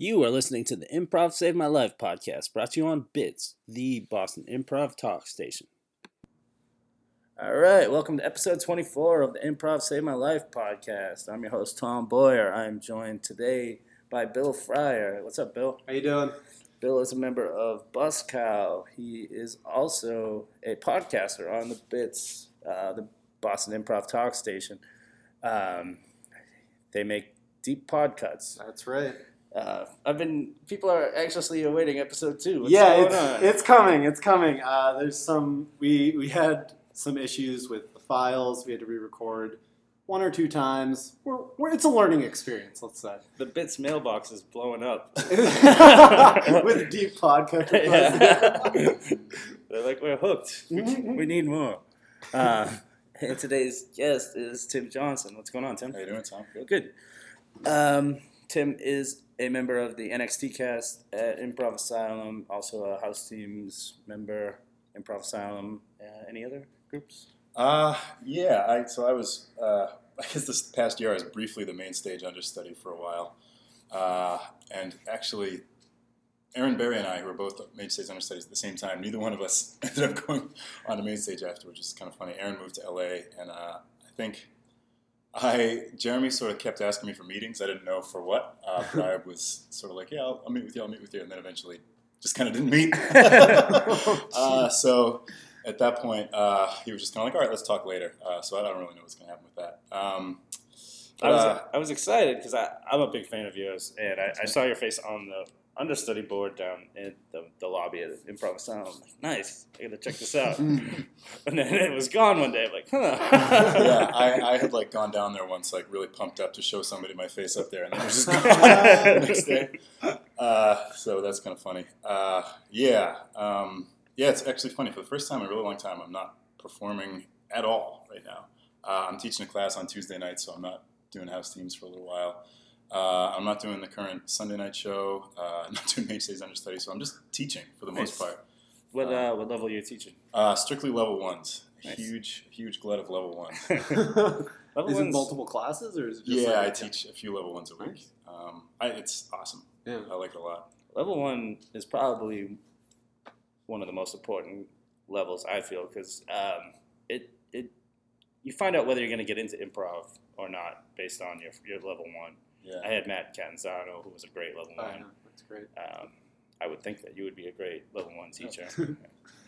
You are listening to the Improv Save My Life podcast, brought to you on Bits, the Boston Improv Talk Station. All right, welcome to episode 24 of the Improv Save My Life podcast. I'm your host, Tom Boyer. I am joined today by Bill Fryer. What's up, Bill? How you doing? Bill is a member of Bus Cow. He is also a podcaster on the Bits, uh, the Boston Improv Talk Station. Um, they make deep podcuts. That's right. Uh, I've been. People are anxiously awaiting episode two. What's yeah, going it's on? it's coming. It's coming. Uh, there's some we we had some issues with the files. We had to re-record one or two times. We're, we're, it's a learning experience. Let's say the Bits mailbox is blowing up. with deep podcast. Yeah. They're like, we're hooked. We, we need more. Uh, and today's guest is Tim Johnson. What's going on, Tim? How you doing, Tom? Good. Good. Um, Tim is a member of the NXT cast at Improv Asylum, also a House Teams member, Improv Asylum. Uh, any other groups? Uh, yeah. I so I was. Uh, I guess this past year I was briefly the main stage understudy for a while, uh, and actually, Aaron Berry and I, who were both main stage understudies at the same time, neither one of us ended up going on the main stage after, which is kind of funny. Aaron moved to LA, and uh, I think. I Jeremy sort of kept asking me for meetings. I didn't know for what, uh, but I was sort of like, "Yeah, I'll, I'll meet with you. I'll meet with you," and then eventually just kind of didn't meet. uh, so at that point, uh, he was just kind of like, "All right, let's talk later." Uh, so I don't really know what's going to happen with that. Um, I was, uh, I was excited because I'm a big fan of yours, and I, I saw your face on the understudy board down in the, the lobby at Improv Asylum. I'm like, nice, I gotta check this out. and then it was gone one day. I'm like, huh. yeah, I, I had like gone down there once, like really pumped up to show somebody my face up there, and then it was just gone the next day. Uh, so that's kind of funny. Uh, yeah, um, yeah, it's actually funny. For the first time in a really long time, I'm not performing at all right now. Uh, I'm teaching a class on Tuesday night, so I'm not doing house teams for a little while. Uh, I'm not doing the current Sunday night show. Uh, I'm not doing main stage understudy, so I'm just teaching for the most part. what, uh, what level are you teaching? Uh, strictly level ones. Nice. Huge, huge glut of level ones. level is it multiple classes or is it just Yeah, I teach a few level ones a week. Nice. Um, I, it's awesome. Yeah. I like it a lot. Level one is probably one of the most important levels I feel because um, it it you find out whether you're going to get into improv or not based on your your level one. Yeah. I had Matt Catanzaro, who was a great level Oh, one. yeah, that's great. Um, I would think that you would be a great level one teacher.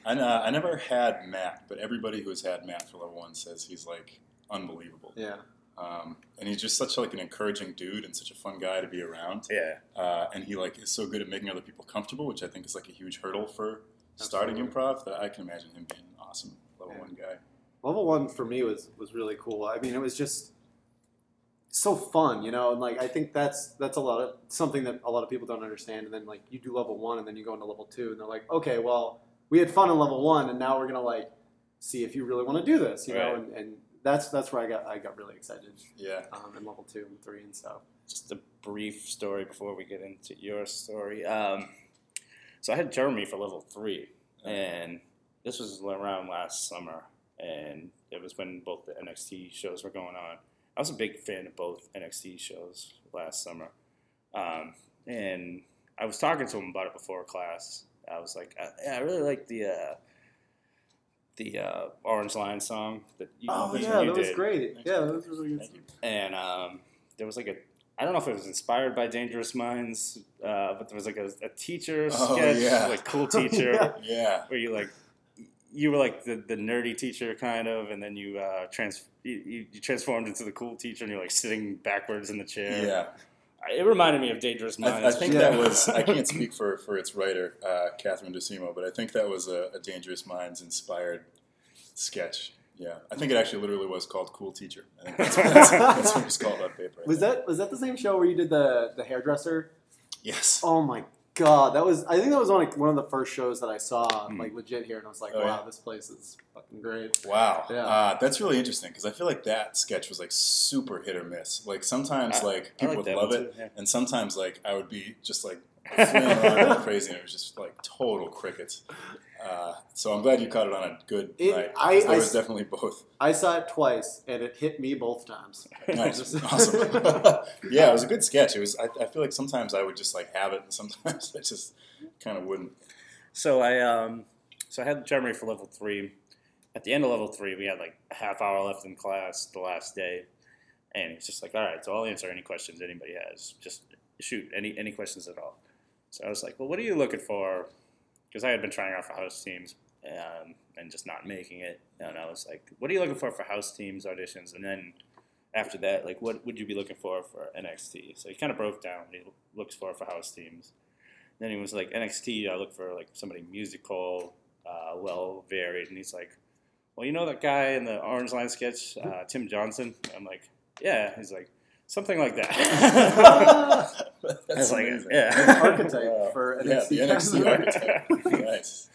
I, uh, I never had Matt, but everybody who's had Matt for level one says he's like unbelievable. Yeah. Um, and he's just such like an encouraging dude and such a fun guy to be around. yeah, Uh, and he like is so good at making other people comfortable, which I think is like a huge hurdle for starting improv. That I can imagine him being an awesome level Yeah. one guy. Level one for me was was really cool. I mean, it was just so fun, you know, and like I think that's that's a lot of something that a lot of people don't understand. And then like you do level one, and then you go into level two, and they're like, okay, well, we had fun in level one, and now we're gonna like see if you really want to do this, you know, and, and that's that's where I got I got really excited Yeah. um, in level two and three and stuff. just a brief story before we get into your story. Um, so I had Jeremy for level three, and this was around last summer, and it was when both the NXT shows were going on. I was a big fan of both NXT shows last summer, um, and I was talking to him about it before class. I was like, I, yeah, I really like the uh, the uh, Orange Line song that you, Oh that yeah, you that was great. Thanks. Yeah, that was really good. And um, there was like a I don't know if it was inspired by Dangerous Minds, uh, but there was like a, a teacher Oh, sketch, yeah. like cool teacher, Yeah. Yeah. where you like you were like the, the nerdy teacher kind of, and then you uh, trans you, you, you transformed into the cool teacher, and you're like sitting backwards in the chair. Yeah. It reminded me of Dangerous Minds. I think Yeah. that was. I can't speak for, for its writer, uh, Catherine DeSimo, but I think that was a, a Dangerous Minds inspired sketch. Yeah, I think it actually literally was called Cool Teacher. I think that's, that's, that's what it was called on paper. Was that was that the same show where you did the the hairdresser? Yes. Oh my god, that was I think that was one of, one of the first shows that I saw Hmm. like legit here, and I was like, Oh, wow, yeah. this place is fucking great. Wow. Yeah. Uh, that's really interesting because I feel like that sketch was like super hit or miss. Like sometimes I- like I people like would that love one it, too, yeah. and sometimes like I would be just like fleeing crazy, and it was just like total crickets. Uh, so I'm glad you caught it on a good It- night. I- there I was definitely both. I saw it twice, and it hit me both times. Nice, awesome. yeah, it was a good sketch. It was. I, I feel like sometimes I would just like have it, and sometimes I just kind of wouldn't. So I um, so I had Jeremy for level three. At the end of level three, we had like a half hour left in class the last day, and it's just like, "All right, so I'll answer any questions anybody has. Just shoot any any questions at all." So I was like, "Well, what are you looking for?" Because I had been trying out for house teams um, and just not making it, and I was like, "What are you looking for for house teams auditions?" And then after that, like, what would you be looking for for NXT? So he kind of broke down what he looks for for house teams. Then he was like NXT. I look for like somebody musical, uh, well varied, and he's like, "Well, you know that guy in the Orange Line sketch, uh, Tim Johnson." I'm like, "Yeah." He's like, "Something like that." That's I like, amazing. "Yeah." Archetype Wow. for Yeah, NXT. the NXT archetype. nice.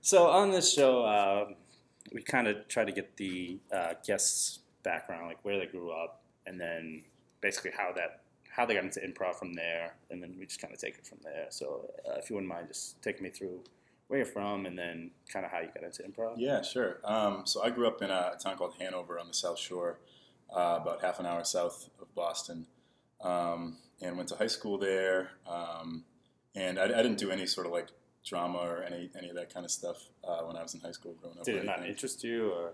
so on this show, uh, we kind of try to get the uh, guests' background, like where they grew up, and then basically how that how they got into improv from there, and then we just kind of take it from there. So uh, if you wouldn't mind, just taking me through where you're from, and then kind of how you got into improv. Yeah, sure. Um, so I grew up in a town called Hanover on the South Shore, uh, about half an hour south of Boston, um, and went to high school there. Um, and I, I didn't do any sort of like drama or any any of that kind of stuff uh, when I was in high school growing up. Did it not interest you, or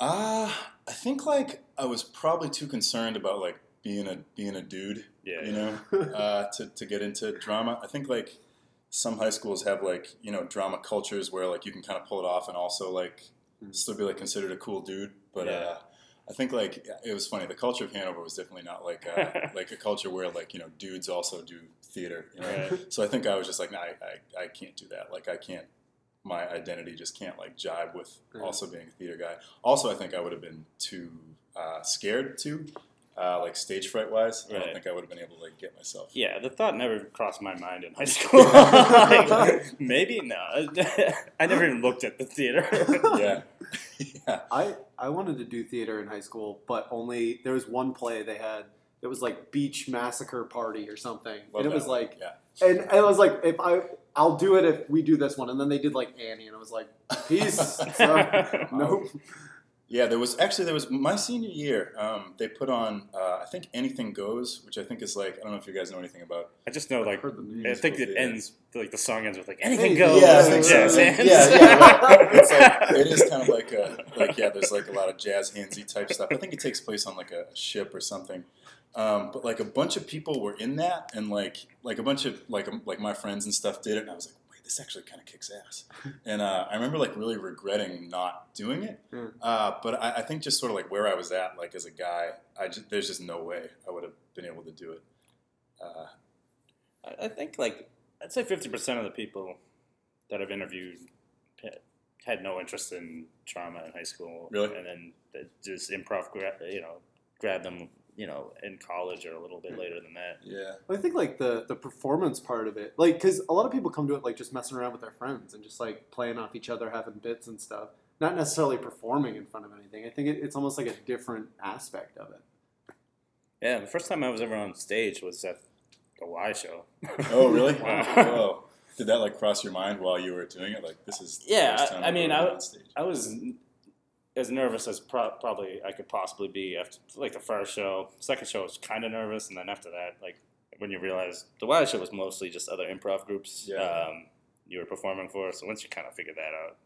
Uh, I think like I was probably too concerned about like being a being a dude, yeah, you know, uh, to to get into drama. I think like some high schools have like you know drama cultures where like you can kind of pull it off and also like Mm. still be like considered a cool dude. But Yeah. uh, I think like it was funny. The culture of Hanover was definitely not like uh, like a culture where like you know dudes also do theater. You know? Right. So I think I was just like, nah, I, I I can't do that. Like I can't. My identity just can't like jibe with Yeah. also being a theater guy. Also, I think I would have been too uh, scared too, uh, like stage fright wise. I don't think I would have been able to like get myself. Yeah, the thought never crossed my mind in high school. Like, maybe no, I never even looked at the theater. yeah, yeah. I I wanted to do theater in high school, but only there was one play they had. It was like Beach Massacre Party or something, Love and it was one. like, yeah. and, and I was like, if I I'll do it if we do this one, and then they did like Annie, and I was like, peace. so, nope. Yeah, there was actually there was my senior year. Um, they put on uh, I think Anything Goes, which I think is like I don't know if you guys know anything about. I just know, like, heard the. I think it Musical ends like the song ends with like anything Hey, goes. yeah, I and think so. jazz yeah, hands. yeah. like, it's like, it is kind of like a like yeah. There's like a lot of jazz handsy type stuff. I think it takes place on like a ship or something. Um, but like a bunch of people were in that, and like like a bunch of like um, like my friends and stuff did it, and I was like, wait, this actually kind of kicks ass. And uh, I remember like really regretting not doing it. Hmm. Uh, but I, I think just sort of like where I was at, like as a guy, I just, there's just no way I would have been able to do it. Uh, I- I think like I'd say fifty percent of the people that I've interviewed had- no interest in trauma in high school. Really? and then just improv, gra- you know, grab them, you know, in college or a little bit later than that. yeah. I think like the the performance part of it, like because a lot of people come to it like just messing around with their friends and just like playing off each other, having bits and stuff, not necessarily performing in front of anything. I think it, it's almost like a different aspect of it. Yeah, the first time I was ever on stage was at the Y show. Oh, really? Wow. Whoa. Did that like cross your mind while you were doing it? Like this is the Yeah, first I- time I I've mean, I on stage. I was n- as nervous as pro- probably I could possibly be after like the first show. Second show I was kind of nervous, and then after that, like when you realize the Wild Show was mostly just other improv groups Yeah. um, you were performing for. So once you kind of figured that out,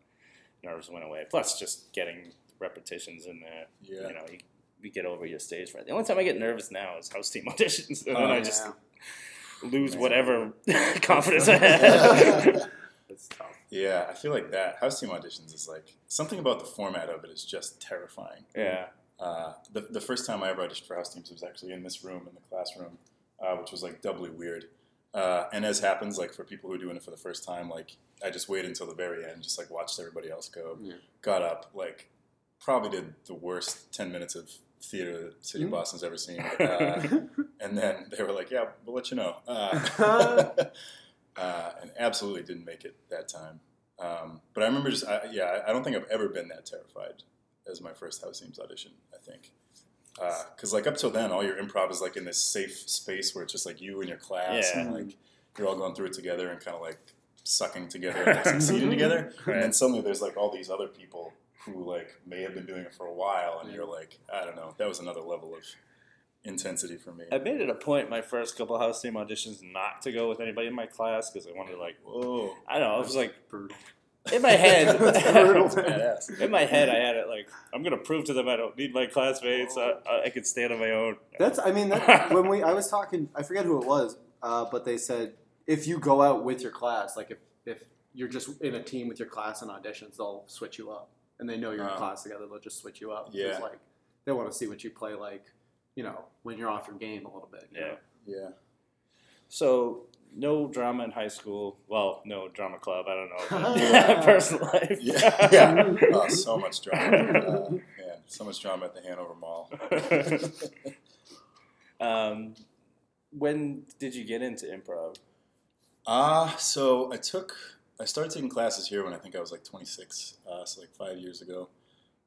nerves went away. Plus, just getting repetitions in there. Yeah. You know, you, you get over your stage fright. The only time I get nervous now is house team auditions, and Oh, then I yeah. just lose whatever confidence I have. It's tough. Yeah, I feel like that house team auditions is like something about the format of it is just terrifying. yeah. Uh, the, the first time I ever auditioned for house teams was actually in this room in the classroom, uh, which was like doubly weird. Uh, and as happens, like for people who are doing it for the first time, like I just waited until the very end, just like watched everybody else go. Yeah. Got up, like probably did the worst ten minutes of theater that City of Mm. Boston's ever seen. Uh, and then they were like, "Yeah, we'll let you know." Uh, uh, and absolutely didn't make it that time. Um, but I remember just, I, yeah, I- don't think I've ever been that terrified as my first house teams audition. I think because like up till then, all your improv is like in this safe space where it's just like you and your class, Yeah. and like you're all going through it together and kind of like sucking together and like, succeeding together. And then suddenly there's like all these other people who like may have been doing it for a while, and you're like, I don't know. That was another level of intensity for me. I made it a point my first couple house team auditions not to go with anybody in my class because I wanted to like Whoa, I don't know. It was like Brutal. in my head. That's brutal, man. badass. in my head, I had it like I'm gonna prove to them I don't need my classmates. I, I, I can stand on my own. That's I mean that, when we I was talking I forget who it was, uh, but they said if you go out with your class, like if if you're just in a team with your class and auditions, they'll switch you up, and they know you're in Oh. class together. They'll just switch you up. Yeah. Like they want to see what you play like, you know, when you're off your game a little bit. you Yeah. know? Yeah. So no drama in high school. Well, no drama club. I don't know. about your personal life. Yeah, yeah. Oh, so much drama. Uh, man, so much drama at the Hanover Mall. um, when did you get into improv? Ah, so I took, I started taking classes here when I think I was like 26, uh, so like five years ago.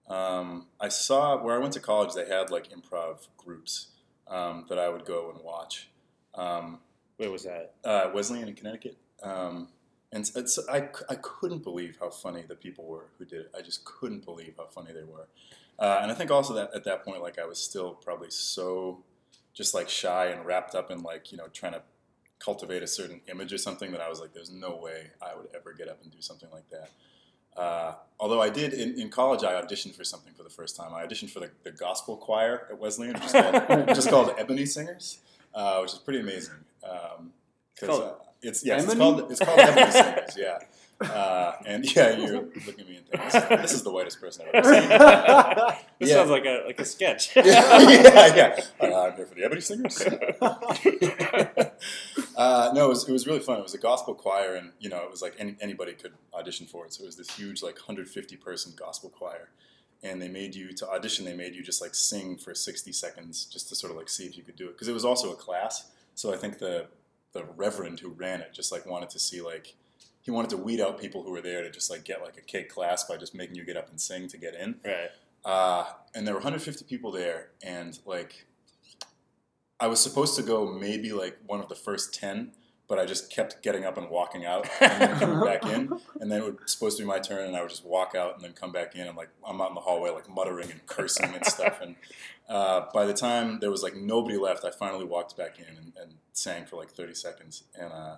Um, I saw where I went to college, they had like improv groups um, that I would go and watch. Um, Where was that? uh, Wesleyan in Connecticut. Um, and it's, I, I couldn't believe how funny the people were who did it. I just couldn't believe how funny they were. Uh, and I think also that at that point, like I was still probably so just like shy and wrapped up in like, you know, trying to cultivate a certain image or something that I was like, there's no way I would ever get up and do something like that. Uh, although I did in, in college, I auditioned for something for the first time. I auditioned for the, the gospel choir at Wesleyan, which is called, is called Ebony Singers, uh, which is pretty amazing. Because Called uh, it's yes, it's called it's called Ebony Singers, yeah. Uh, and yeah, you're looking at me and thinking, this, this is the whitest person I've ever seen. This Yeah. sounds like a like a sketch. yeah, yeah, yeah. Uh, I'm here for the Ebony Singers. Uh, no, it was, it was really fun. It was a gospel choir, and you know, it was like any, anybody could audition for it. So it was this huge, like 150 person gospel choir, and they made you to audition. They made you just like sing for 60 seconds, just to sort of like see if you could do it, because it was also a class. So I think the the reverend who ran it just like wanted to see like he wanted to weed out people who were there to just like get like a cake class by just making you get up and sing to get in. right. Uh, and there were 150 people there, and like, I was supposed to go maybe like one of the first 10, but I just kept getting up and walking out and then coming back in. And then it was supposed to be my turn, and I would just walk out and then come back in. And like, I'm out in the hallway, like muttering and cursing and stuff. And uh, by the time there was like nobody left, I finally walked back in and, and sang for like 30 seconds. And uh,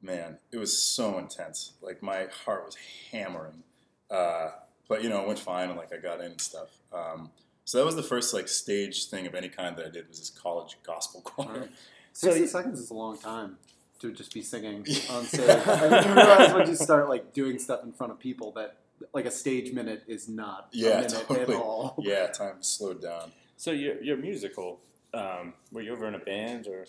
man, it was so intense. Like, my heart was hammering. Uh, but you know, it went fine, and like I got in and stuff. Um, so that was the first like stage thing of any kind that I did was this college gospel choir. So Sixty you- seconds is a long time to just be singing on stage. I mean, you realize when you start like doing stuff in front of people that like a stage minute is not Yeah, a minute totally. at all. yeah, time slowed down. So you're you're musical. Um, were you ever in a band or?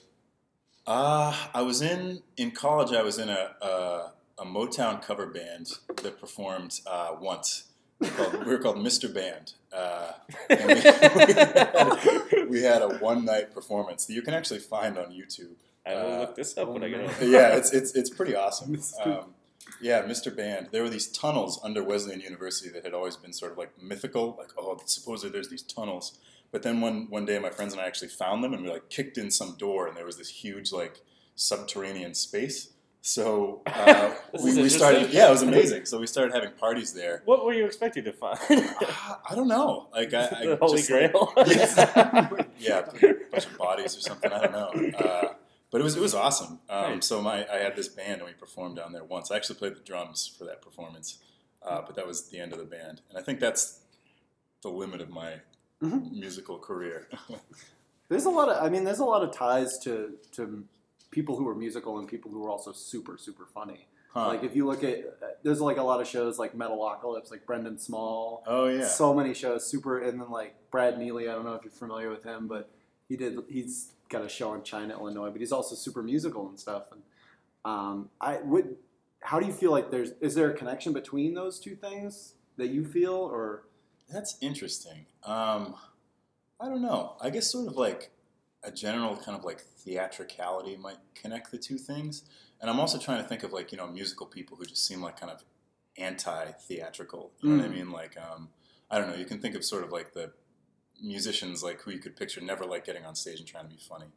Uh, I was in in college. I was in a a, a Motown cover band that performed uh, once. We were, called, we were called Mr. Band. Uh, we, we had, we had a one night performance that you can actually find on YouTube. I will Uh, look this up when I get home. yeah, it's it's it's pretty awesome. Um, yeah, Mr. Band. There were these tunnels under Wesleyan University that had always been sort of like mythical. Like, oh, supposedly there's these tunnels. But then one one day, my friends and I actually found them, and we like kicked in some door, and there was this huge like subterranean space. So uh, we, we started. Yeah, it was amazing. So we started having parties there. What were you expecting to find? Uh, I don't know. Like I, I the Holy just, like- Grail. yeah, yeah, a bunch of bodies or something. I don't know. Uh, but it was it was awesome. Um, Nice. So my I had this band and we performed down there once. I actually played the drums for that performance, uh, but that was the end of the band. And I think that's the limit of my Mhm. musical career. There's a lot of I mean, there's a lot of ties to to people who are musical and people who are also super super funny. Huh. Like if you look at there's like a lot of shows like Metalocalypse, like Brendan Small. oh yeah. So many shows, super, and then like Brad Neely. I don't know if you're familiar with him, but he did. He's got a show in China, Illinois, but he's also super musical and stuff. And um, I would. How do you feel like there's? Is there a connection between those two things that you feel, or That's interesting. Um, I don't know. I guess sort of like a general kind of like theatricality might connect the two things. And I'm also trying to think of like, you know, musical people who just seem like kind of anti-theatrical. You know what I Mm. mean? Like, um, I don't know. You can think of sort of like the musicians like who you could picture never like getting on stage and trying to be funny.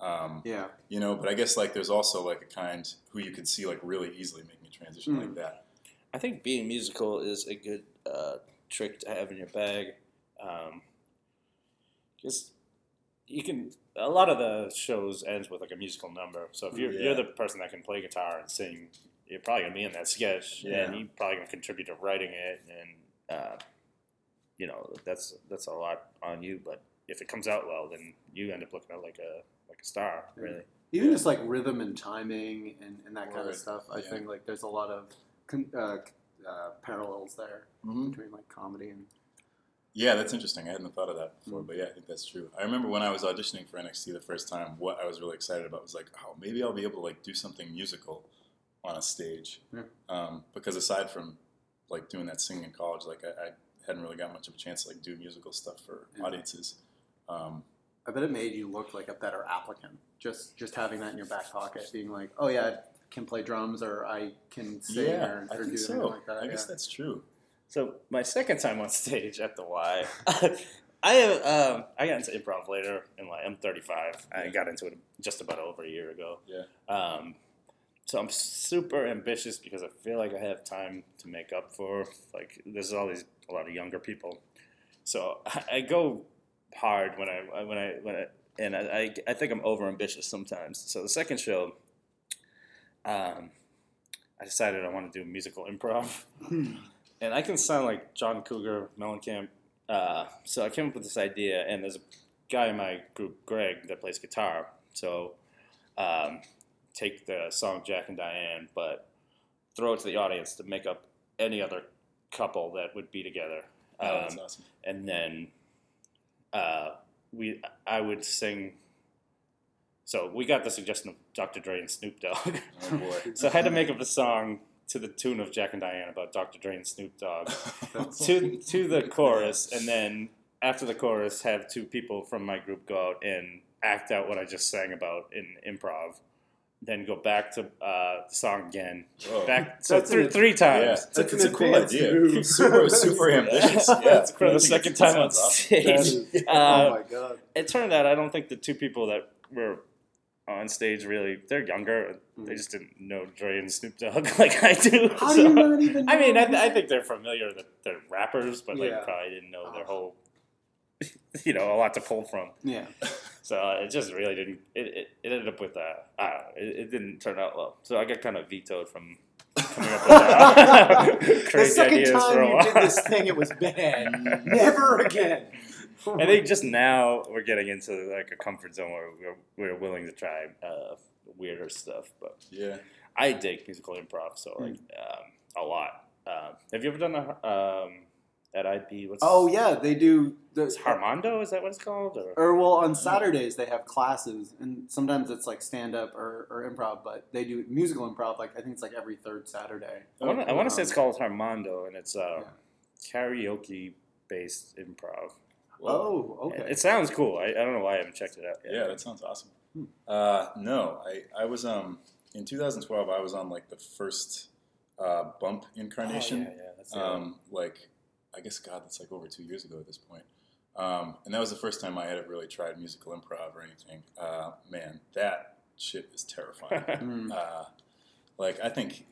Um, Yeah. you know, but I guess like there's also like a kind who you could see like really easily making a transition Mm. like that. I think being musical is a good uh, trick to have in your bag. Because you can, a lot of the shows ends with like a musical number. So if you're, Yeah. you're the person that can play guitar and sing, you're probably going to be in that sketch. Yeah. And you're probably going to contribute to writing it. And, uh, you know, that's that's a lot on you. But if it comes out well, then you end up looking like a like a star, Yeah. really. Even just like rhythm and timing and, and that kind of Word. stuff. I Yeah. think like there's a lot of con- uh, uh, parallels there Mm-hmm. between like comedy and Yeah, that's interesting. I hadn't thought of that before, Mm. but yeah, I think that's true. I remember when I was auditioning for NXT the first time, what I was really excited about was like, oh, maybe I'll be able to like do something musical on a stage. Yeah. Um, because aside from like doing that singing in college, like I, I hadn't really got much of a chance to like do musical stuff for Yeah. audiences. Um, I bet it made you look like a better applicant. Just just having that in your back pocket, being like, oh yeah, I can play drums or I can sing yeah, or, I or think do so. anything like that. I guess that's true. So my second time on stage at the Y, I have um, I got into improv later, and like I'm 35. I got into it just about over a year ago. Yeah. Um, so I'm super ambitious because I feel like I have time to make up for like there's all these a lot of younger people. So I, I go hard when I when I when I and I, I, think I'm over ambitious sometimes. So the second show, um, I decided I want to do musical improv and I can sound like John Cougar Mellencamp. Uh, so I came up with this idea, and there's a guy in my group, Greg, that plays guitar. So um, take the song Jack and Diane, but throw it to the audience to make up any other couple that would be together. Oh, that's Um, awesome. and then uh, we, I would sing. So we got the suggestion of Dr. Dre and Snoop Dogg. Oh boy. so I had to make up a song to the tune of Jack and Diane about Dr. Dre and Snoop Dogg to to the chorus, and then after the chorus, have two people from my group go out and act out what I just sang about in improv. Then go back to uh, the song again. Whoa. Back so That's three, an- three times. it's, a- That's it's an a cool idea. move. Super, super ambitious. Yeah, That's for the second time on stage. that is- Uh, oh my god. It turned out I don't think the two people that were on stage really they're younger. They Mm. just didn't know Dre and Snoop Dogg like I do. How do you not even? I mean, I, I think they're familiar that they're rappers, but like Yeah. probably didn't know their Oh. whole, you know, a lot to pull from. Yeah. So uh, it just really didn't. It, it, it ended up with uh, I don't know. It, it didn't turn out well. So I got kind of vetoed from coming up with uh, The second ideas time you did this thing, it was bad. Never again. I think just now we're getting into like a comfort zone where we're, we're willing to try uh, weirder stuff. But Yeah. I dig musical improv, so like um, a lot. Um, have you ever done a um, at IB? What's Oh yeah, they do. The, Is Harmondo? Is that what it's called? Or? Or well, on Saturdays they have classes, and sometimes it's like stand up or, or improv, but they do musical improv. Like I think it's like every third Saturday. I want to. Say Um, it's called Harmondo, and it's uh, Yeah. karaoke based improv. Oh, okay. It sounds cool. I, I don't know why I haven't checked it out yet. Yeah, that sounds awesome. Hmm. Uh, no, I, I was um in 2012. I was on like the first uh, bump incarnation. Oh, yeah, yeah, that's um, like I guess God, that's like over two years ago at this point. Um, and that was the first time I had ever really tried musical improv or anything. Uh, man, that shit is terrifying. Mm. uh, like I think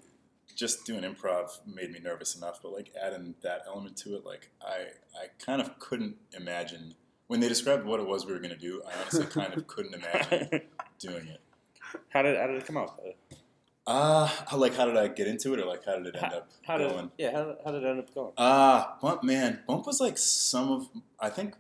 just doing improv made me nervous enough, but like adding that element to it, like I I kind of couldn't imagine when they described what it was we were gonna do. I honestly kind of couldn't imagine doing it. how did how did it come out? Uh, like how did I get into it, or like how did it end up How did going? yeah? How, how did it end up going? Uh, Bump, man, Bump was like some of, I think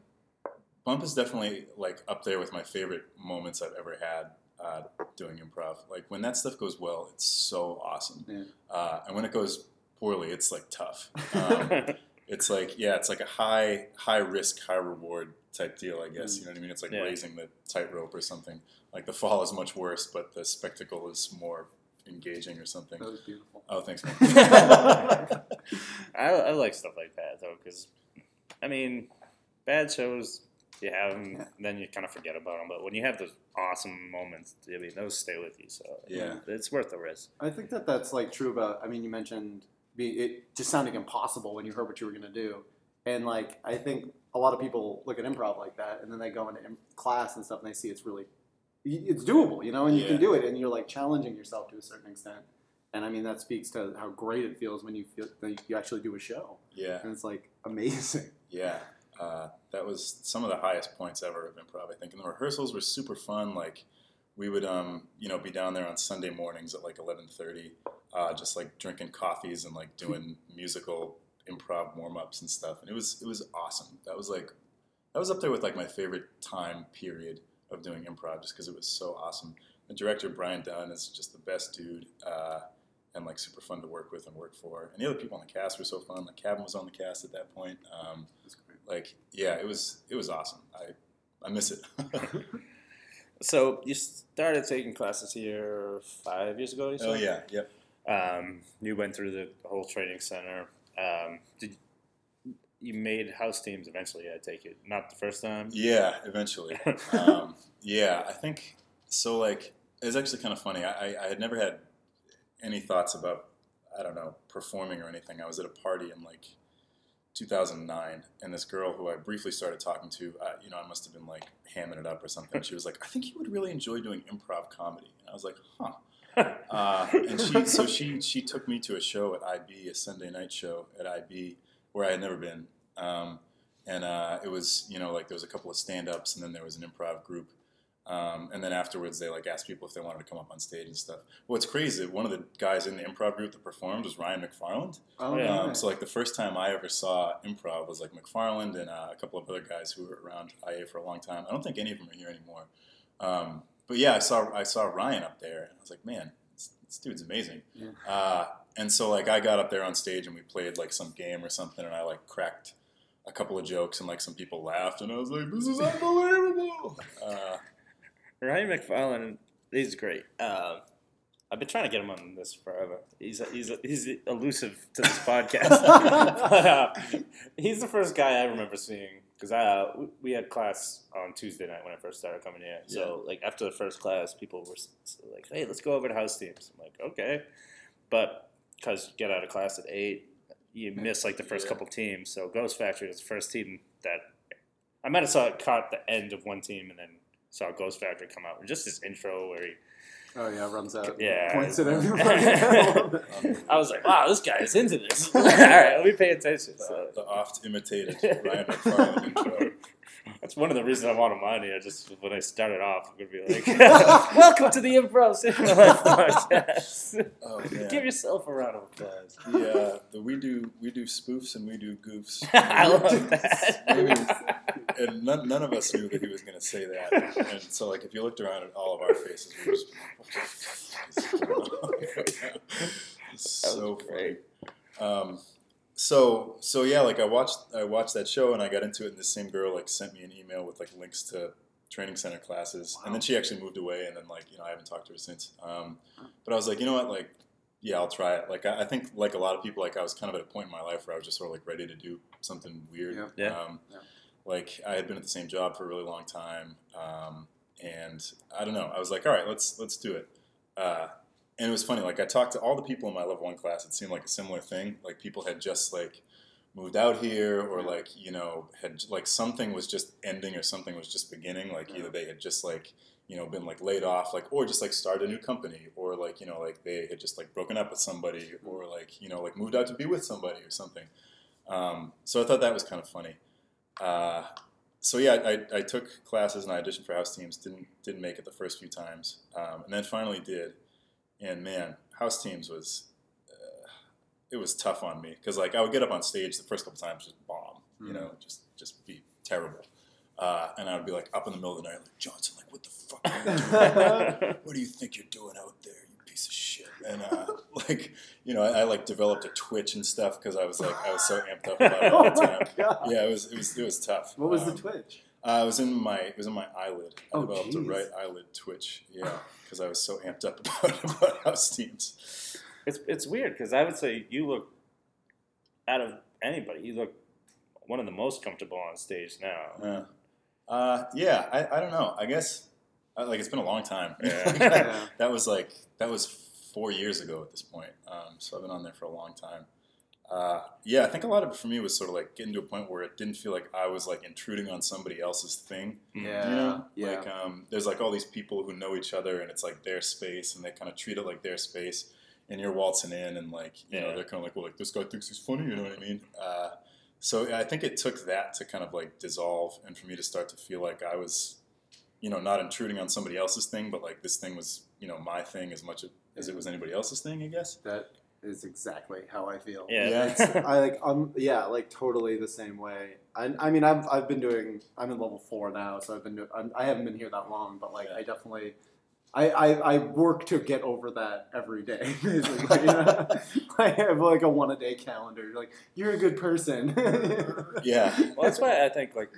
Bump is definitely like up there with my favorite moments I've ever had uh, doing improv. Like when that stuff goes well, it's so awesome. Yeah. Uh, and when it goes poorly, it's like tough. Um, it's like, yeah, it's like a high, high risk, high reward type deal, I guess. You know what I mean? It's like Yeah. raising the tightrope or something. Like the fall is much worse, but the spectacle is more engaging or something. That was beautiful. Oh, thanks, man. I, I like stuff like that though, because I mean, bad shows you have them, Yeah. then you kind of forget about them. But when you have those awesome moments, I mean, those stay with you. So Yeah. it's worth the risk. I think that that's like true about. I mean, you mentioned be, it just sounding impossible when you heard what you were going to do, and like I think a lot of people look at improv like that, and then they go into class and stuff, and they see it's really it's doable, you know, and you can do it, and you're like challenging yourself to a certain extent. And I mean, that speaks to how great it feels when you feel that you actually do a show, Yeah, and it's like amazing. yeah. Uh, that was some of the highest points ever of improv. I think, and the rehearsals were super fun. Like we would, um, you know, be down there on Sunday mornings at like eleven thirty, uh, just like drinking coffees and like doing musical improv warm ups and stuff. And it was it was awesome. That was like that was up there with like my favorite time period of doing improv, just because it was so awesome. The director Brian Dunn is just the best dude. Uh, and like super fun to work with and work for. And the other people on the cast were so fun. Like Kevin was on the cast at that point. Um. Like yeah, it was it was awesome. I I miss it. So you started taking classes here five years ago. You oh yeah, yep. Um, you went through the whole training center. Um, did you made house teams eventually? I take it, not the first time. Yeah, eventually. um, yeah, I think so. Like it's actually kind of funny. I, I I had never had any thoughts about I don't know performing or anything. I was at a party and like 2009, and this girl who I briefly started talking to, uh, you know, I must have been like hamming it up or something. She was like, "I think you would really enjoy doing improv comedy," and I was like, "Huh." Uh, and she, so she, she took me to a show at IB, a Sunday night show at IB, where I had never been. Um, and uh, it was, you know, like there was a couple of stand-ups, and then there was an improv group. Um, and then afterwards, they like asked people if they wanted to come up on stage and stuff. What's crazy, one of the guys in the improv group that performed was Ryan McFarland. Oh, Yeah. Um, so like the first time I ever saw improv was like McFarland and uh, a couple of other guys who were around IA for a long time. I don't think any of them are here anymore. Um, but yeah, I saw I saw Ryan up there, and I was like, man, this, this dude's amazing. Yeah. Uh, and so like I got up there on stage and we played like some game or something, and I like cracked a couple of jokes, and like some people laughed, and I was like, this is unbelievable. Uh, Ryan McFarland, he's great. Um, I've been trying to get him on this forever. He's he's he's elusive to this podcast. but, uh, he's the first guy I remember seeing because uh, we- had class on Tuesday night when I first started coming here. So like after the first class, people were like, "Hey, let's go over to house teams." I'm like, "Okay," but because you get out of class at eight, you miss like the first Yeah. couple teams. So Ghost Factory was the first team that I might have saw it caught the end of one team and then saw Ghost Factory come out. Just his intro where he, oh yeah, runs out. Yeah. points at everybody. I was like, wow, this guy is into this. All right, let me pay attention. So the, the oft imitated Ryan McFarland intro. that's one of the reasons I want him on here. Just when I started off, I'm gonna be like, "Welcome to the Improv Cinema podcast." Oh man. Give yourself a round of applause. yeah, uh, the, we do we do spoofs and we do goofs. I love that. And none, none of us knew that he was going to say that. And so, like, if you looked around at all of our faces, we were just like, what the fuck is going on right now? It's That was so great. funny. Um, so, so yeah, like I watched, I watched that show and I got into it. And the same girl like sent me an email with like links to training center classes, and then she actually moved away. And then like you know I haven't talked to her since. Um, but I was like, you know what, like. Yeah, I'll try it. Like I, I think, like a lot of people, like I was kind of at a point in my life where I was just sort of like ready to do something weird. Yeah. Yeah. Um, Yeah. Like I had been at the same job for a really long time, um, and I don't know. I was like, all right, let's let's do it. Uh, and it was funny. Like I talked to all the people in my level one class. It seemed like a similar thing. Like people had just like moved out here, or like you know had like something was just ending, or something was just beginning. Like either they had just like you know been like laid off, like or just like started a new company, or like you know like they had just like broken up with somebody, or like you know like moved out to be with somebody or something. Um, so I thought that was kind of funny. Uh, so yeah, I, I took classes and I auditioned for house teams. Didn't didn't make it the first few times, um, and then finally did. And man, house teams was uh, it was tough on me because like I would get up on stage the first couple times just bomb, you know, just just be terrible. Uh, and I would be like up in the middle of the night, like Johnson, like what the fuck are you doing? what do you think you're doing out there, you piece of shit? And uh, like, you know, I, I like developed a twitch and stuff because I was like, I was so amped up about it all the oh time. my god. Yeah, it was it was it was tough. What was the Um, twitch? Uh, it was in my it was in my eyelid. I Oh, developed a right eyelid twitch. Yeah, because I was so amped up about about house teams. It's it's weird because I would say you look out of anybody, you look one of the most comfortable on stage now. Yeah, uh, yeah. I, I don't know. I guess like it's been a long time. Yeah. Yeah. that was like that was four years ago at this point. Um, so I've been on there for a long time. uh, yeah, I think a lot of it for me was sort of like getting to a point where it didn't feel like I was like intruding on somebody else's thing. Yeah. You know, yeah. like um, there's like all these people who know each other, and it's like their space, and they kind of treat it like their space. And you're waltzing in, and like you know, they're kind of like, well, like this guy thinks he's funny. You know what I mean? Uh, so I think it took that to kind of like dissolve, and for me to start to feel like I was, you know, not intruding on somebody else's thing, but like this thing was, you know, my thing as much as it was anybody else's thing. I guess. That is exactly how I feel. Yeah. Yeah. It's, I like um yeah like totally the same way. I, I mean I've I've been doing I'm in level four now, so I've been do, I'm, I haven't been here that long, but like I definitely. I, I, I work to get over that every day. basically, you know? I have like a one a day calendar. Like you're a good person. Yeah. Well, that's why I think like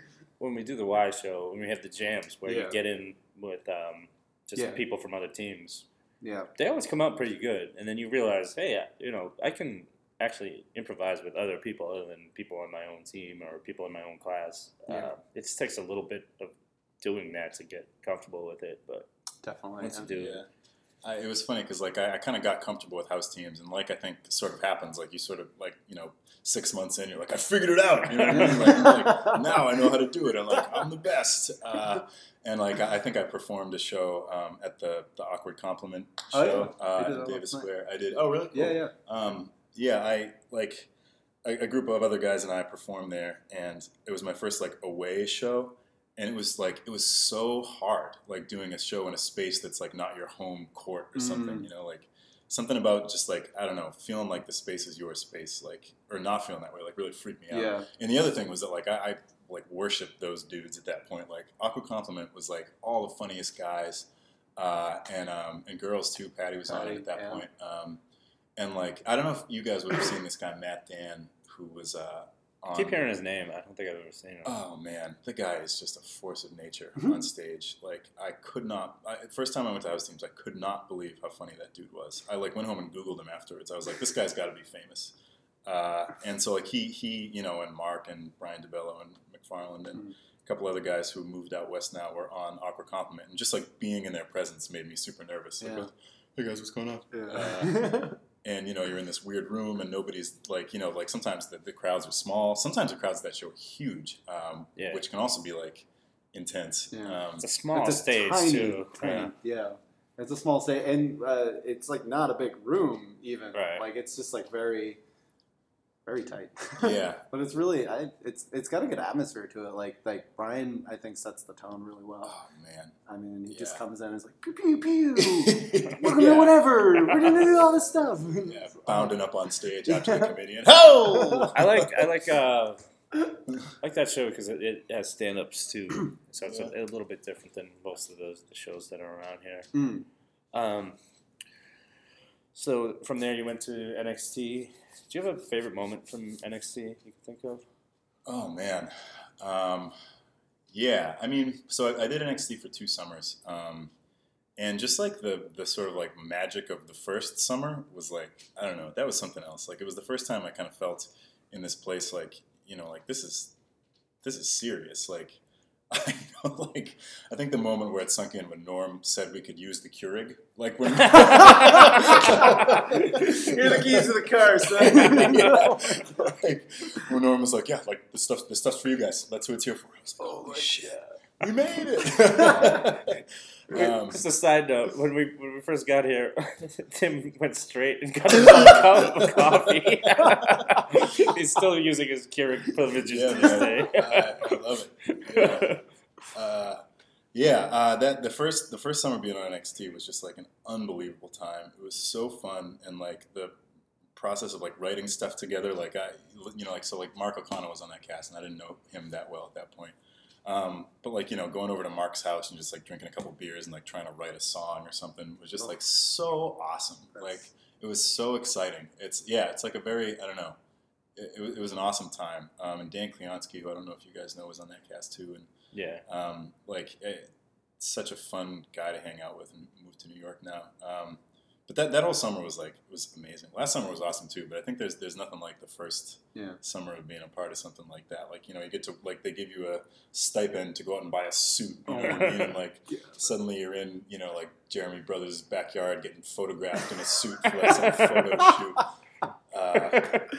when we do the Y show, when we have the jams where Yeah. you get in with um, just Yeah. people from other teams, yeah. they always come out pretty good, and then you realize, hey, I- you know, I can actually improvise with other people other than people on my own team or people in my own class. Yeah. Uh, it just takes a little bit of doing that to get comfortable with it, but Definitely. once you do, Yeah. I, it was funny because like I, I kind of got comfortable with house teams and like I think sort of happens like you sort of like you know six months in you're like I figured it out you know what I mean like, like, now I know how to do it I'm like I'm the best uh, and like I think I performed a show um, at the the awkward compliment Oh, show yeah. uh, in Davis. Square I did oh really Yeah, Cool. yeah. um, yeah, I like a, a group of other guys and I performed there, and it was my first like away show, and it was like it was so hard, like doing a show in a space that's like not your home court or something, Mm. you know, like something about just like I don't know, feeling like the space is your space, like or not feeling that way, like really freaked me out. Yeah. And the other thing was that like I, I like worshipped those dudes at that point. Like Awkward Compliment was like all the funniest guys, uh, and um, and girls too. Patty was on it at that yeah. point. Um, and like I don't know if you guys would have seen this guy Matt Dan, who was uh, on. keep hearing his name. I don't think I've ever seen him. Oh man, the guy is just a force of nature Mhm. on stage. Like I could not. I, first time I went to house teams, I could not believe how funny that dude was. I like went home and googled him afterwards. I was like, this guy's got to be famous. Uh, and so like he he you know and Mark and Brian DeBello and McFarland and Mhm. a couple other guys who moved out west now were on Awkward Compliment, and just like being in their presence made me super nervous. Like, Yeah. hey guys, what's going on? Yeah. and you know you're in this weird room and nobody's like you know like sometimes the, the crowds are small sometimes the crowds that show are huge um, Yeah. which can also be like intense Yeah. um, It's a small it's a stage tiny, too. tiny- yeah. It's a small stage, and uh, it's like not a big room even. Right. Like it's just like very, very tight. yeah but it's really, I, it's it's got a good atmosphere to it. Like like Brian, I think sets the tone really well. oh man I mean, he just comes in and is like pew pew pew. Welcome yeah. to whatever. We're gonna do all this stuff. yeah bounding up on stage after the comedian oh I like I like uh, I like that show because it, it has stand-ups too, so it's a, a little bit different than most of those the shows that are around here. Mm. Um, so from there, you went to NXT. Do you have a favorite moment from NXT you can think of? oh man um, yeah i mean so I, I did nxt for two summers um, and just like the the sort of like magic of the first summer was like i don't know that was something else like it was the first time i kind of felt in this place like you know like this is this is serious like I know, like I think the moment where it sunk in when Norm said we could use the Keurig, like when Here are the keys to the car, son. yeah. like, when Norm was like, "Yeah, like this stuff, this stuff's for you guys. That's what it's here for." I was like, "Holy shit, we made it!" um, Just a side note: when we when we first got here, Tim went straight and got his own cup of coffee. He's still using his Keurig privileges yeah, to this day. I, I love it. Yeah. Uh, yeah, uh, that the first the first summer being on NXT was just like an unbelievable time. It was so fun and like the process of like writing stuff together. Like I, you know, like so like Mark O'Connor was on that cast, and I didn't know him that well at that point. Um, but like you know, going over to Mark's house and just like drinking a couple beers and like trying to write a song or something was just like so awesome. Like it was so exciting. It's yeah, it's like a very I don't know. It, it, was, it was an awesome time. Um, and Dan Kliansky, who I don't know if you guys know, was on that cast too. And yeah, um, like eh, such a fun guy to hang out with and moved to New York now. Um, but that, that whole summer was like was amazing. Last summer was awesome too, but I think there's there's nothing like the first Yeah. summer of being a part of something like that. Like you know, you get to like they give you a stipend to go out and buy a suit. You know what I mean? And like Yeah. suddenly you're in you know like Jeremy Brothers' backyard getting photographed in a suit for like some photo shoot. Uh,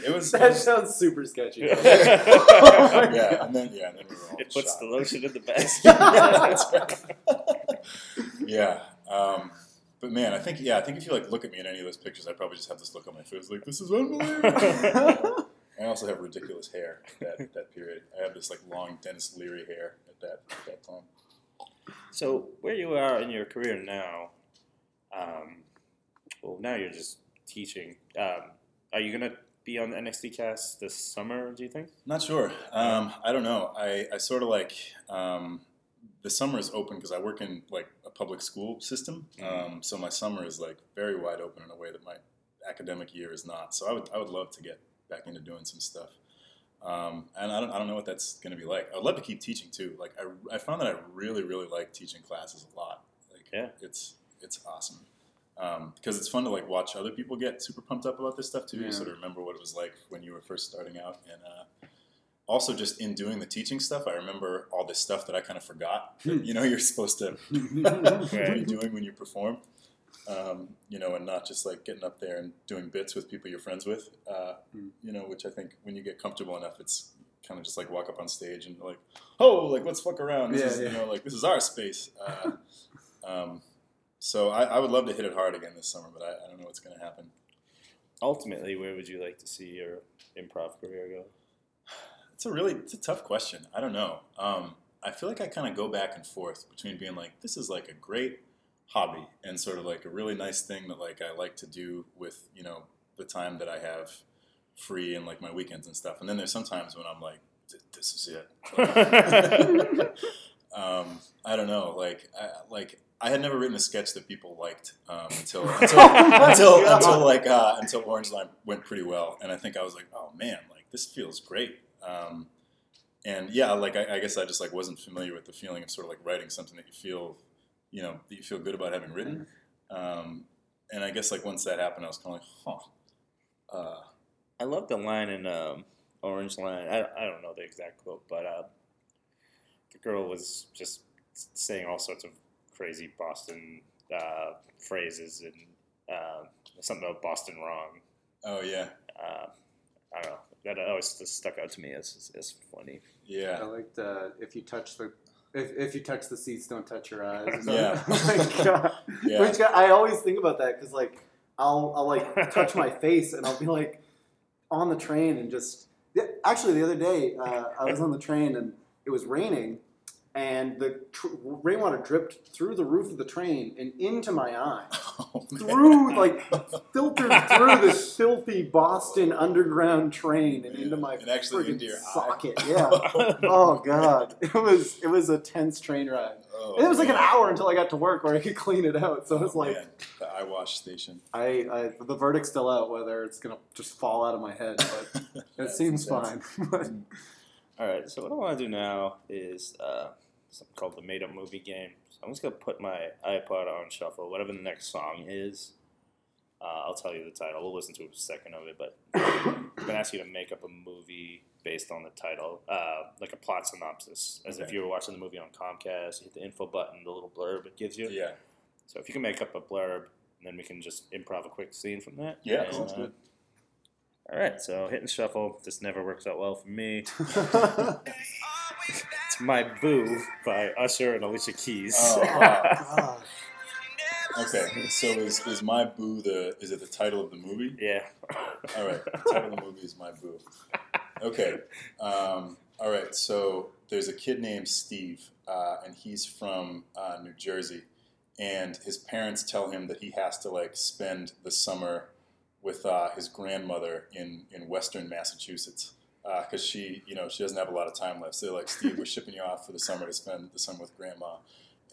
it was. it That was- sounds super sketchy. Yeah. Oh yeah, and then yeah, and then we were all It puts shocked. the lotion in the basket. Yeah. Um, but man, I think yeah, I think if you like look at me in any of those pictures, I probably just have this look on my face like this is unbelievable. I also have ridiculous hair at that, that period. I have this like long Denis Leary hair at that at that time. So where you are in your career now, um, well, now you're just teaching. Um, are you gonna be on the NXT cast this summer? Do you think? Not sure. Um, I don't know. I, I sort of like um, the summer is open because I work in like a public school system. Um, so my summer is like very wide open in a way that my academic year is not. So I would I would love to get back into doing some stuff. Um, and I don't, I don't know what that's going to be like. I would love to keep teaching too. Like I, I found that I really really like teaching classes a lot. Like Yeah. it's it's awesome because it's fun to like watch other people get super pumped up about this stuff too. Yeah. Sort of remember what it was like when you were first starting out, and uh, also just in doing the teaching stuff, I remember all this stuff that I kind of forgot. you know, you're supposed to be doing when you perform. Um, you know, and not just like getting up there and doing bits with people you're friends with. Uh, Hmm. you know, which I think when you get comfortable enough, it's kind of just like walk up on stage and like, oh, like let's fuck around. This Yeah, is yeah. you know, like this is our space. Uh, um, so I, I would love to hit it hard again this summer, but I, I don't know what's going to happen. Ultimately, where would you like to see your improv career go? It's a really it's a tough question. I don't know. Um, I feel like I kind of go back and forth between being like this is like a great hobby and sort of like a really nice thing that like I like to do with you know the time that I have free and like my weekends and stuff. And then there's sometimes when I'm like this is it. um, I don't know. Like I, like I had never written a sketch that people liked um, until until Oh until, until like uh, until Orange Line went pretty well, and I think I was like, oh man, like this feels great. Um, and yeah, like I, I guess I just like wasn't familiar with the feeling of sort of like writing something that you feel, you know, that you feel good about having written. Um, and I guess like once that happened, I was kind of like, huh. Uh, I love the line in um, Orange Line. I, I don't know the exact quote, but uh, the girl was just saying all sorts of crazy Boston uh, phrases and uh, something about Boston wrong. oh yeah, Uh, I don't know. That always stuck out to me as, as funny. Yeah, I yeah, liked uh, if you touch the if, if you touch the seats, don't touch your eyes. Yeah. oh my God. yeah. Which I always think about that because like I'll I'll like touch my face and I'll be like on the train and just actually the other day uh, I was on the train and it was raining and the tr- rainwater dripped through the roof of the train and into my eye Oh, man. through like filtered through this filthy Boston underground train and into my And actually into your eye. socket. Yeah. Oh god, it was it was a tense train ride. Oh, And it was like an hour until I got to work where I could clean it out. So it was Oh, like man. the eye wash station. I, I the verdict's still out whether it's gonna just fall out of my head, but it seems intense. fine. But All right, so what I want to do now is uh, something called the made up movie game. So I'm just going to put my iPod on shuffle, whatever the next song is. Uh, I'll tell you the title. We'll listen to a second of it, but I'm going to ask you to make up a movie based on the title, uh, like a plot synopsis, as if you were watching the movie on Comcast. You hit the info button, the little blurb it gives you. yeah. So if you can make up a blurb, then we can just improv a quick scene from that. Yeah, And, sounds uh, good. All right, so hit and shuffle. This never works out well for me. It's My Boo by Usher and Alicia Keys. Oh, wow. Okay, so is, is my boo the is it the title of the movie? yeah. All right, the title of the movie is my boo. Okay, um, all right. So there's a kid named Steve, uh, and he's from uh, New Jersey, and his parents tell him that he has to like spend the summer with uh, his grandmother in in Western Massachusetts because she you know she doesn't have a lot of time left. So they're like, Steve, we're shipping you off for the summer to spend the summer with grandma.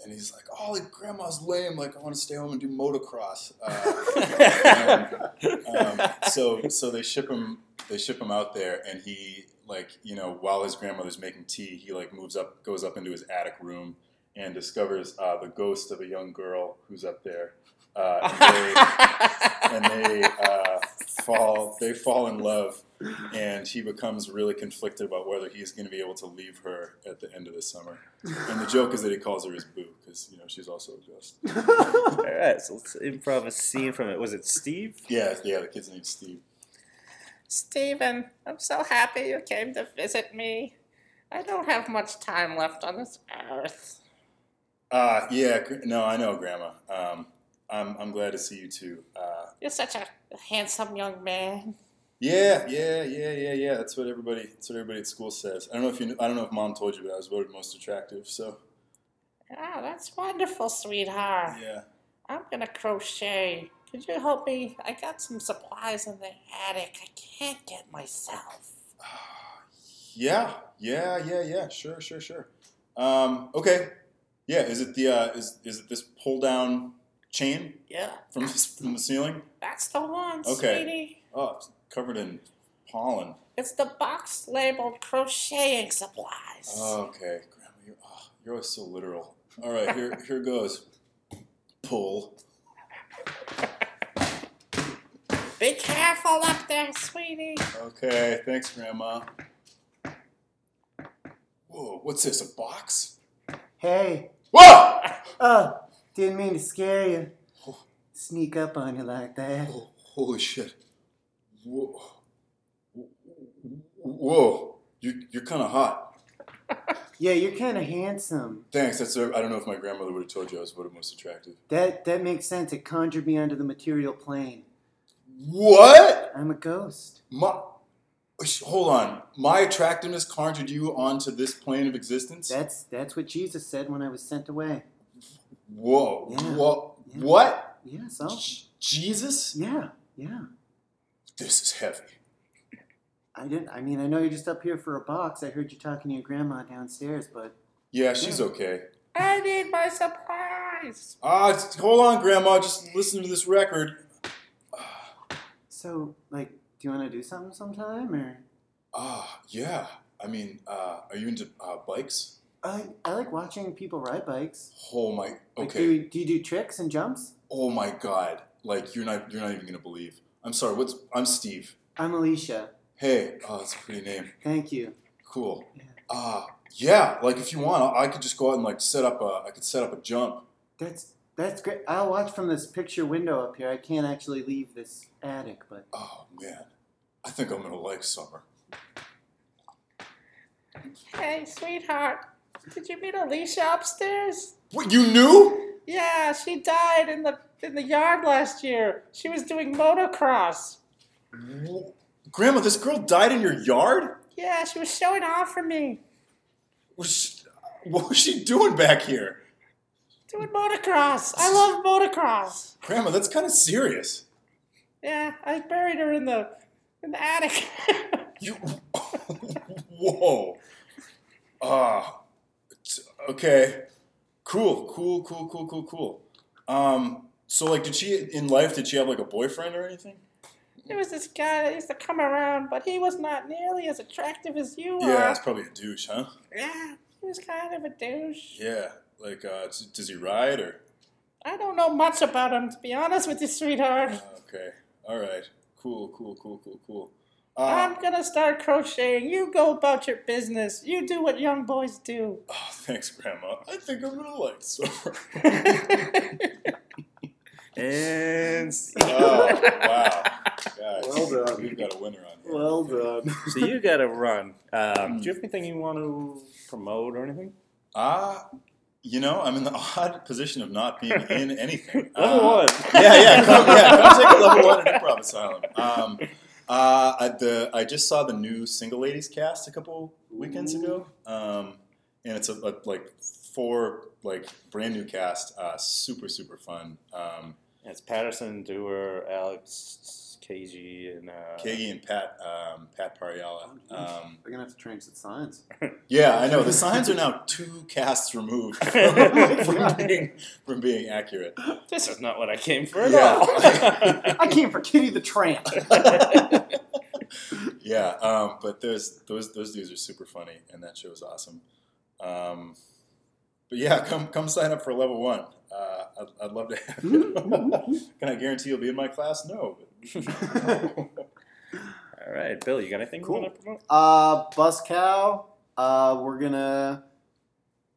And he's like, "Oh, like grandma's lame. Like, I want to stay home and do motocross." Uh, um, so so they ship him they ship him out there and he like you know while his grandmother's making tea he like moves up goes up into his attic room and discovers uh, the ghost of a young girl who's up there uh, and they, and they uh, fall they fall in love and he becomes really conflicted about whether he's going to be able to leave her at the end of the summer and the joke is that he calls her his boo because you know she's also a ghost All right, so let's improv a scene from it. Was it Steve? yeah yeah the kid's named Steve Stephen, I'm so happy you came to visit me. I don't have much time left on this earth. Uh, yeah, no, I know, Grandma. Um, I'm, I'm glad to see you too. Uh, You're such a handsome young man. Yeah, yeah, yeah, yeah, yeah. That's what everybody. That's what everybody at school says. I don't know if you. I don't know if Mom told you, but I was voted most attractive. So Oh, that's wonderful, sweetheart. yeah. I'm gonna crochet. Could you help me? I got some supplies in the attic. I can't get myself. Yeah, yeah, yeah, yeah. Sure, sure, sure. Um, okay. Yeah. Is it the uh, is is it this pull down chain Yeah, from this, from the ceiling? that's the one, Okay. sweetie. Oh, covered in pollen. It's the box labeled crocheting supplies. Okay, Grandma, you're oh, you're always so literal. All right, here here goes. Pull. Be careful up there, sweetie. Okay, thanks, Grandma. Whoa, what's this? A box? Hey, Whoa! oh, didn't mean to scare you. Oh. Sneak up on you like that. Oh, holy shit! Whoa! Whoa! You you're kind of hot. Yeah, you're kind of handsome. Thanks. That's I don't know if my grandmother would have told you I was voted most attractive. That that makes sense. It conjured me onto the material plane. What? I'm a ghost. My, hold on. My attractiveness conjured you onto this plane of existence. That's that's what Jesus said when I was sent away. Whoa! Yeah. Whoa! Yeah. What? Yeah, so J- Jesus? yeah, yeah. This is heavy. I didn't. I mean, I know you're just up here for a box. I heard you talking to your grandma downstairs, but Yeah, she's Yeah. okay. I need my surprise. Ah, just- hold on, Grandma. Just listen to this record. so like, do you want to do something sometime or? Ah, yeah. I mean, uh, are you into uh, bikes? I I like watching people ride bikes. Oh my. Like, Okay. do, you, do you do tricks and jumps? Oh my God. Like you're not. You're not even gonna believe. I'm sorry. What's? I'm Steve. I'm Alicia. Hey. Oh, that's a pretty name. Thank you. Cool. Yeah. Uh yeah. Like if you want, I I could just go out and like set up a. I could set up a jump. That's that's great. I'll watch from this picture window up here. I can't actually leave this attic, but Oh man. I think I'm gonna like summer. Hey, sweetheart. Did you meet Alicia upstairs? What? You knew? Yeah, she died in the in the yard last year. She was doing motocross. Grandma, this girl died in your yard. Yeah, she was showing off for me. Was she, what was she doing back here? Doing motocross. I love motocross. Grandma, that's kind of serious. Yeah, I buried her in the in the attic. You. Whoa. Ah. t- okay. Cool. Cool. Cool. Cool. Cool. Cool. Um. So, like, did she in life? Did she have like a boyfriend or anything? there was this guy that used to come around, but he was not nearly as attractive as you are. Yeah, are. that's probably a douche, huh? Yeah, he was kind of a douche. Yeah. Like, uh, does, does he ride or? I don't know much about him, to be honest with you, sweetheart. Okay. All right. Cool. Cool. Cool. Cool. Cool. Uh, I'm gonna start crocheting. You go about your business. You do what young boys do. oh, thanks, Grandma. I think I'm gonna like summer. And oh, wow. Guys, Well done. We've got a winner on here. well done. so you got to run. Um, do you have anything you want to promote or anything? Ah, you know, I'm in the odd position of not being in anything. Level Uh, one. Yeah, yeah, come, yeah, come take a level one at Improv Asylum. Um, uh, I, the, I just saw the new Single Ladies cast a couple weekends ago, um, and it's a, a, like four like brand new cast, uh, super super fun. Um, It's Patterson, Dewar, Alex, KG, and uh, Kagi and Pat um, Pat Pariala. Um, We're gonna have to change the signs. yeah, I know the signs are now two casts removed from, from being from being accurate. This is not what I came for at Yeah. all. I came for Kitty the Tramp. yeah, um, but those those those dudes are super funny, and that show is awesome. But yeah, come come sign up for level one. Uh, I'd, I'd love to have you. Can I guarantee you'll be in my class? No. all right, Bill, you got anything Cool. you want to promote? Uh, Bus Cow. Uh, we're gonna.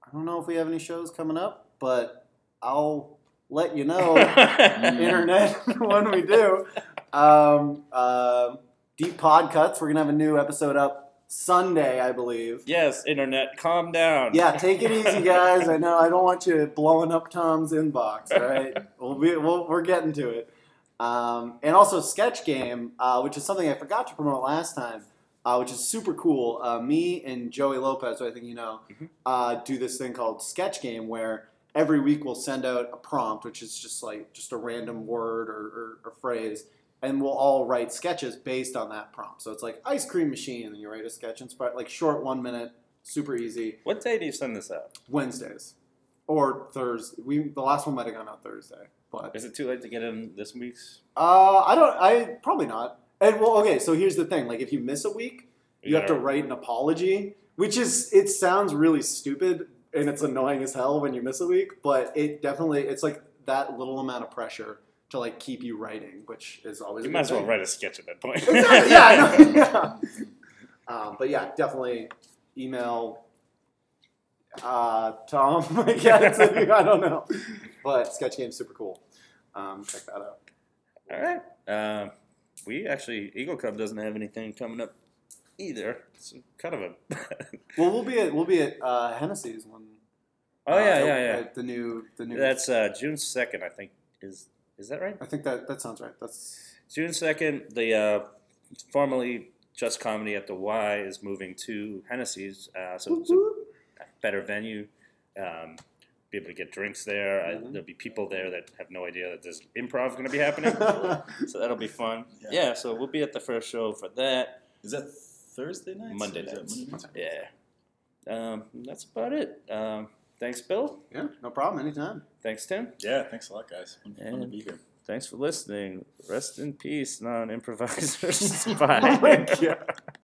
I don't know if we have any shows coming up, but I'll let you know, internet, when we do. Um, uh, Deep Pod Cuts. We're gonna have a new episode up Sunday, I believe. Yes, internet, calm down. Yeah, take it easy, guys. I know I don't want you blowing up Tom's inbox. All right, we'll be, we'll, we're getting to it. Um, and also Sketch Game, uh, which is something I forgot to promote last time, uh, which is super cool. Uh, me and Joey Lopez, who I think you know, Mhm. uh, do this thing called Sketch Game, where every week we'll send out a prompt, which is just like just a random word or, or, or phrase, and we'll all write sketches based on that prompt. So it's like ice cream machine, and you write a sketch and inspired, like short one minute, super easy. What day do you send this out? Wednesdays or Thursday. We the last one might have gone out Thursday, but Is it too late to get in this week's? uh, I don't. I probably not. And well, okay. So here's the thing: like, if you miss a week, you have gotta- write an apology, which is it sounds really stupid and it's annoying as hell when you miss a week, but it definitely it's like that little amount of pressure to like keep you writing, which is always You a might as well thing. write a sketch at that point. Exactly. Yeah. I know. yeah. Um, but yeah, definitely email uh, Tom. I guess I don't know, but Sketch Game's super cool. Um, check that out. All right. Um, we actually Eagle Cub doesn't have anything coming up either. It's kind of a. Well, we'll be at we'll be at uh, Hennessy's when. oh uh, yeah, the- yeah, yeah. The new the new. That's uh, June second, I think. Is is that right? I think that that sounds right. That's June second. The uh, formerly Just Comedy at the Y is moving to Hennessy's, uh, so it's a better venue. Um, be able to get drinks there. I, Mhm. there'll be people there that have no idea that there's improv going to be happening. so that'll be fun. Yeah. Yeah. So we'll be at the first show for that. Is that Thursday night? Monday night. Monday nights? Yeah. Um, that's about it. Um, thanks, Bill. yeah, no problem. Anytime. Thanks, Tim. Yeah, thanks a lot, guys. Fun, fun to And- be here. Thanks for listening. Rest in peace, non improvisers. Oh Bye. my God.